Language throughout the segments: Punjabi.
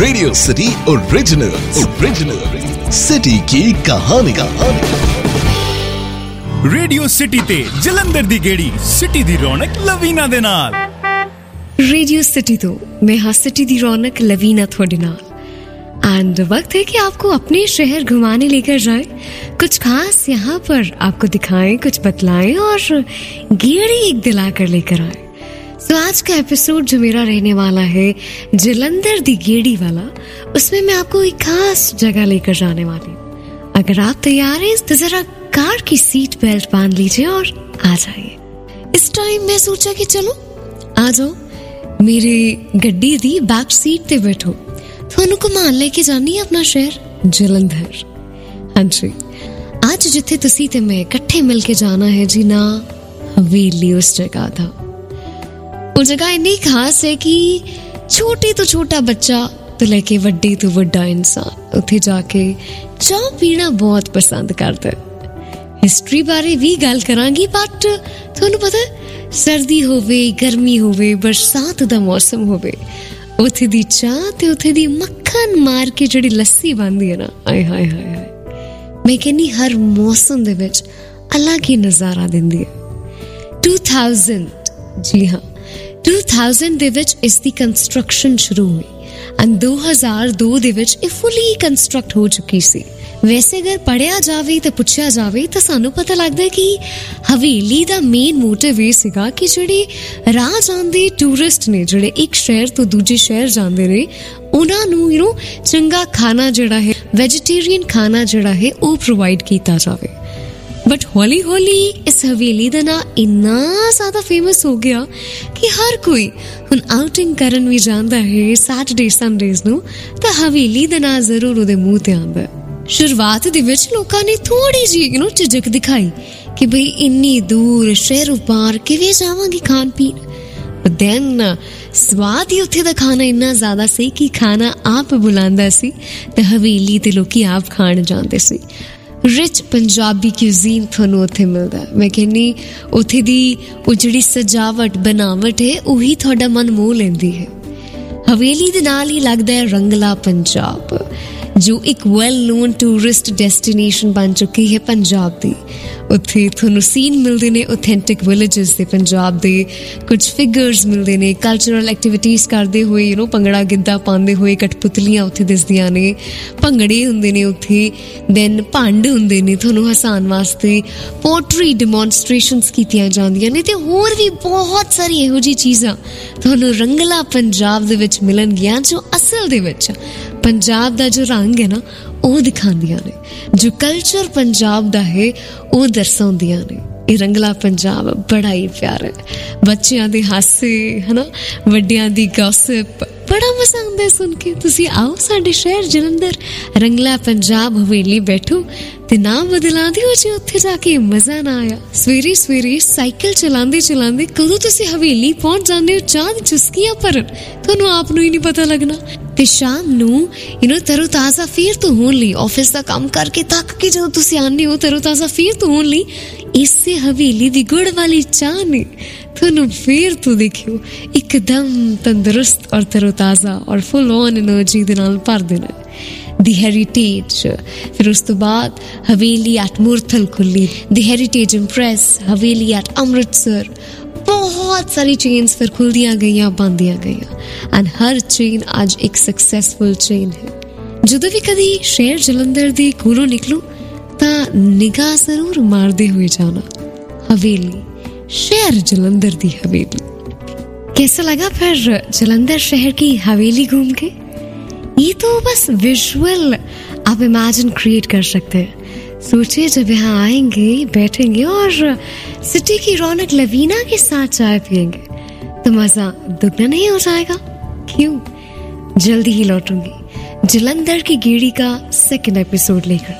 radio city original original city की कहानी ਰੇਡੀਓ ਸਿਟੀ ਤੇ ਜਲੰਧਰ ਦੀ ਗੇੜੀ ਸਿਟੀ ਦੀ ਰੌਣਕ ਲਵੀਨਾ ਦੇ ਨਾਲ रेडियो सिटी तो मैं हाँ सिटी दी रौनक लवीना थोड़े नाल एंड वक्त है कि आपको अपने शहर घुमाने लेकर जाए कुछ खास यहाँ पर आपको दिखाएं कुछ बतलाएं और गेड़ी एक दिला कर लेकर आए सो आज का एपिसोड जो मेरा रहने वाला है जलंधर दी गेड़ी वाला उसमें मैं आपको एक खास जगह लेकर जाने वाली हूँ अगर आप तैयार हैं तो जरा कार की सीट बेल्ट बांध लीजिए और आ जाइए इस टाइम मैं सोचा कि चलो ਆ ਜਾਓ ਮੇਰੇ ਗੱਡੀ ਦੀ ਬੈਕ ਸੀਟ ਤੇ ਬੈਠੋ ਤੁਹਾਨੂੰ ਘੁਮਾਉਣ ਲੈ ਕੇ ਜਾਣੀ ਹੈ ਆਪਣਾ ਸ਼ਹਿਰ ਜਲੰਧਰ ਹਾਂਜੀ ਅੱਜ ਜਿੱਥੇ ਤੁਸੀਂ ਤੇ ਮੈਂ ਇਕੱਠੇ ਮਿਲ ਕੇ ਜਾਣਾ ਹੈ ਜੀ ਨਾ ਹਵੇਲੀ ਉਸ ਜਗ੍ਹਾ ਦਾ ਉਹ ਜਗ੍ਹਾ ਇੰਨੀ ਖਾਸ ਹੈ ਕਿ ਛੋਟੇ ਤੋਂ ਛੋਟਾ ਬੱਚਾ ਤੋਂ ਲੈ ਕੇ ਵੱਡੇ ਤੋਂ ਵੱਡਾ ਇਨਸਾਨ ਉੱਥੇ ਜਾ ਕੇ ਚਾਹ ਪੀਣਾ ਬਹੁਤ ਪਸੰਦ ਕਰਦਾ ਹੈ। ਹਿਸਟਰੀ ਬਾਰੇ ਵੀ ਗੱਲ ਕਰਾਂਗੀ ਬਟ ਤੁਹਾਨੂੰ ਪਤਾ ਹੈ, ਸਰਦੀ ਹੋਵੇ ਗਰਮੀ ਹੋਵੇ ਬਰਸਾਤ ਦਾ ਮੌਸਮ ਹੋਵੇ ਉੱਥੇ ਦੀ ਚਾਹ ਤੇ ਉੱਥੇ ਦੀ ਮੱਖਣ ਮਾਰ ਕੇ ਜਿਹੜੀ ਲੱਸੀ ਬਣਦੀ ਹੈ ਨਾ ਆਏ ਹਾਏ ਹਾਏ ਹਾਏ। ਮੈਂ ਕਹਿੰਨੀ ਹਰ ਮੌਸਮ ਦੇ ਵਿੱਚ ਅਲੱਗ ਹੀ ਨਜ਼ਾਰਾ ਦਿੰਦੀ ਹੈ। 2000 ਜੀ ਹਾਂ। 2000 ਦੇ ਵਿੱਚ ਇਸ ਦੀ ਕੰਸਟਰਕਸ਼ਨ ਸ਼ੁਰੂ ਹੋਈ ਐਂਡ 2002 ਦੇ ਵਿੱਚ ਇਹ ਫੁੱਲੀ ਕੰਸਟਰਕਟ ਹੋ ਚੁੱਕੀ ਸੀ। ਵੈਸੇ ਅਗਰ ਪੜਿਆ ਜਾਵੇ ਤੇ ਪੁੱਛਿਆ ਜਾਵੇ ਤਾਂ ਸਾਨੂੰ ਪਤਾ ਲੱਗਦਾ ਹੈ ਕਿ ਹਵੇਲੀ ਦਾ ਮੇਨ ਮੋਟਿਵ ਇਹ ਸੀਗਾ ਕਿ ਜਿਹੜੇ ਰਾਹ ਜਾਂਦੇ ਟੂਰਿਸਟ ਨੇ, ਜਿਹੜੇ ਇੱਕ ਸ਼ਹਿਰ ਤੋਂ ਦੂਜੇ ਸ਼ਹਿਰ ਜਾਂਦੇ ਨੇ, ਉਹਨਾਂ ਨੂੰ ਯੂ نو ਚੰਗਾ ਖਾਣਾ ਜਿਹੜਾ ਹੈ ਵੈਜੀਟੇਰੀਅਨ ਖਾਣਾ ਜਿਹੜਾ ਹੈ, ਉਹ ਪ੍ਰੋਵਾਈਡ ਕੀਤਾ ਜਾਵੇ। ਬਟ ਹੌਲੀ ਹੌਲੀ ਇਸ ਹਵੇਲੀ ਦਾ ਨਾਂ ਇੰਨਾ ਜ਼ਿਆਦਾ ਫੇਮਸ ਹੋ ਗਿਆ ਕਿ ਹਰ ਕੋਈ ਹੁਣ ਆਊਟਿੰਗ ਕਰਨ ਵੀ ਜਾਂਦਾ ਹੈ ਸੈਟਰਡੇ ਸੰਡੇਜ਼ ਨੂੰ ਤਾਂ ਹਵੇਲੀ ਦਾ ਨਾਂ ਜ਼ਰੂਰ ਉਹਦੇ ਮੂੰਹ ਤੇ ਆਉਂਦਾ ਹੈ ਸ਼ੁਰੂਆਤ ਦੇ ਵਿੱਚ ਲੋਕਾਂ ਨੇ ਥੋੜੀ ਜਿਹੀ ਯੂ نو ਝਿਜਕ ਦਿਖਾਈ ਕਿ ਭਈ ਇੰਨੀ ਦੂਰ ਸ਼ਹਿਰੋਂ ਪਾਰ ਕਿਵੇਂ ਜਾਵਾਂਗੇ ਖਾਣ ਪੀਣ ਦੈਨ ਸਵਾਦ ਹੀ ਉੱਥੇ ਦਾ ਖਾਣਾ ਇੰਨਾ ਜ਼ਿਆਦਾ ਸੀ ਕਿ ਖਾਣਾ ਆਪ ਬੁਲਾਉਂਦਾ ਸੀ ਤੇ ਹਵੇਲੀ ਤੇ ਲੋਕੀ ਆਪ ਖਾਣ ਜਾਂਦੇ ਸੀ ਰਿਚ ਪੰਜਾਬੀ ਕਿਊਜ਼ੀਨ ਤੁਹਾਨੂੰ ਉੱਥੇ ਮਿਲਦਾ ਮੈਂ ਕਹਿੰਨੀ ਉੱਥੇ ਦੀ ਉਹ ਜਿਹੜੀ ਸਜਾਵਟ, ਬਣਾਵਟ ਹੈ, ਉਹੀ ਤੁਹਾਡਾ ਮਨ ਮੋਹ ਲੈਂਦੀ ਹੈ। ਹਵੇਲੀ ਦੇ ਨਾਲ ਹੀ ਲੱਗਦਾ ਹੈ ਰੰਗਲਾ ਪੰਜਾਬ। ਜੋ ਇੱਕ ਵੈਲ ਨੋਨ ਟੂਰਿਸਟ ਡੈਸਟੀਨੇਸ਼ਨ ਬਣ ਚੁੱਕੀ ਹੈ ਪੰਜਾਬ ਦੀ। ਉੱਥੇ ਤੁਹਾਨੂੰ ਸੀਨ ਮਿਲਦੇ ਨੇ ਆਥੈਂਟਿਕ ਵਿਲੇजेस ਦੇ ਪੰਜਾਬ ਦੇ। ਕੁਝ ਫਿਗਰਸ ਮਿਲਦੇ ਨੇ ਕਲਚਰਲ ਐਕਟੀਵਿਟੀਆਂ ਕਰਦੇ ਹੋਏ ਯੂ نو ਪੰਗੜਾ ਗਿੱਧਾ ਪਾਉਂਦੇ ਹੋਏ ਕਟਪੁਤਲੀਆਂ ਉੱਥੇ ਦਿਸਦੀਆਂ ਨੇ। ਭੰਗੜੇ ਹੁੰਦੇ ਨੇ ਉੱਥੇ ਦੈਨ ਭੰਡ ਹੁੰਦੇ ਨੇ। ਤੁਹਾਨੂੰ ਹਸਾਨ ਵਾਸਤੇ ਪੋਟਰੀ ਡੈਮੋਨਸਟ੍ਰੇਸ਼ਨਸ ਕੀਤੀਆਂ ਜਾਂਦੀਆਂ ਨੇ ਤੇ ਹੋਰ ਵੀ ਬਹੁਤ ਸਾਰੀ ਇਹੋ ਜੀ ਚੀਜ਼ਾਂ ਤੁਹਾਨੂੰ ਰੰਗਲਾ ਪੰਜਾਬ ਦੇ ਵਿੱਚ ਮਿਲਣਗੀਆਂ, ਜੋ ਅਸਲ ਦੇ ਵਿੱਚ ਪੰਜਾਬ ਦਾ ਜੋ ਰੰਗ ਹੈ ਨਾ, ਉਹ ਦਿਖਾਉਂਦੀਆਂ ਨੇ। ਜੋ ਕਲਚਰ ਪੰਜਾਬ ਦਾ ਹੈ, ਉਹ ਦਰਸਾਉਂਦੀਆਂ ਨੇ। ਇਹ ਰੰਗਲਾ ਪੰਜਾਬ ਬੜਾ ਹੀ ਪਿਆਰਾ ਹੈ। ਬੱਚਿਆਂ ਦੇ ਹਾਸੇ, ਹਨਾ? ਵੱਡਿਆਂ ਦੀ ਗੌਸਿਪ ਬੜਾ ਮਜ਼ਾ ਆਉਂਦਾ ਹੈ ਸੁਣ ਕੇ। ਤੁਸੀਂ ਆਓ ਸਾਡੇ ਸ਼ਹਿਰ ਜਲੰਧਰ। ਰੰਗਲਾ ਪੰਜਾਬ ਹਵੇਲੀ ਬੈਠੋ। ਤੇ ਨਾਮ ਬਦਲਾਉਂਦੇ ਹੋ ਜੇ ਉੱਥੇ ਜਾ ਕੇ ਮਜ਼ਾ ਨਾ ਆਇਆ? ਸਵੇਰੇ ਸਵੇਰੇ ਸਾਈਕਲ ਚਲਾਉਂਦੇ ਚਲਾਉਂਦੇ ਕਦੋਂ ਤੁਸੀਂ ਹਵੇਲੀ ਪਹੁੰਚ ਜਾਂਦੇ ਹੋ? ਚਾਂਦ ਚੁਸਕੀਆਂ ਪਰ ਤੁਹਾਨੂੰ ਆਪ ਨੂੰ ਹੀ ਨਹੀਂ ਪਤਾ ਲੱਗਣਾ। ਤੇ ਸ਼ਾਮ ਨੂੰ ਇਹਨੂੰ ਤਰੋ ਤਾਜ਼ਾ ਫੇਰ ਤੋਂ ਹੋਣ ਲਈ ਆਫਿਸ ਦਾ ਕੰਮ ਕਰਕੇ ਥੱਕ ਕੇ ਜਦੋਂ ਤੁਸੀਂ ਆਨੇ ਹੋ ਤਰੋ ਤਾਜ਼ਾ ਫੇਰ ਤੋਂ ਹੋਣ ਲਈ ਇਸੇ ਹਵੇਲੀ ਦੀ ਗੁੜ ਵਾਲੀ ਚਾਹ ਨੇ ਤੁਹਾਨੂੰ ਫੇਰ ਤੋਂ ਦੇਖਿਓ। ਇੱਕਦਮ ਤੰਦਰੁਸਤ ਔਰ ਤਰੋ ਤਾਜ਼ਾ ਔਰ ਫੁੱਲ ਔਨ એનર્ਜੀ ਦੇ ਨਾਲ ਭਰ ਦੇਣਾ ਦੀ ਹੈਰੀਟੇਜ ਫਿਰ ਉਸ ਤੋਂ ਬਾਅਦ ਹਵੇਲੀ ਐਟ ਮੁਰਥਲ ਖੁੱਲੀ ਦੀ heritage impress Haveli at Amritsar ਬਹੁਤ ਸਾਰੀ ਚੇਨਸ ਫਿਰ ਖੁੱਲਦੀਆਂ ਗਈਆਂ ਬੰਦੀਆਂ ਗਈਆਂ ਐਂਡ ਹਰ ਚੇਨ ਅੱਜ ਇੱਕ ਸਕਸੈਸਫੁਲ ਚੇਨ ਹੈ ਜਦੋਂ ਵੀ ਕਦੀ ਸ਼ਹਿਰ ਜਲੰਧਰ ਦੀ ਕੋਲੋਂ ਨਿਕਲੋ ਤਾਂ ਨਿਗਾਹ ਜ਼ਰੂਰ ਮਾਰਦੇ ਹੋਏ ਜਾਣਾ ਹਵੇਲੀ शहर जलंधर दी हवेली कैसा लगा फिर जलंधर शहर की हवेली घूम के ये तो बस विजुअल आप इमेजिन क्रिएट कर सकते हैं। सोचिए जब यहाँ आएँगे, बैठेंगे और सिटी की रौनक लवीना के साथ चाय पियेंगे तो मज़ा दुगना नहीं हो जाएगा। क्यों? जल्दी ही लौटूँगी, जलंधर की गेड़ी का सेकंड एपिसोड लेकर।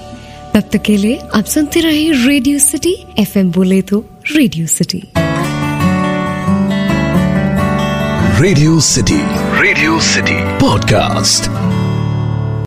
तब तक के लिए आप सुनते रहे रेडियो सिटी एफएम बोले तो radio city radio city radio city podcast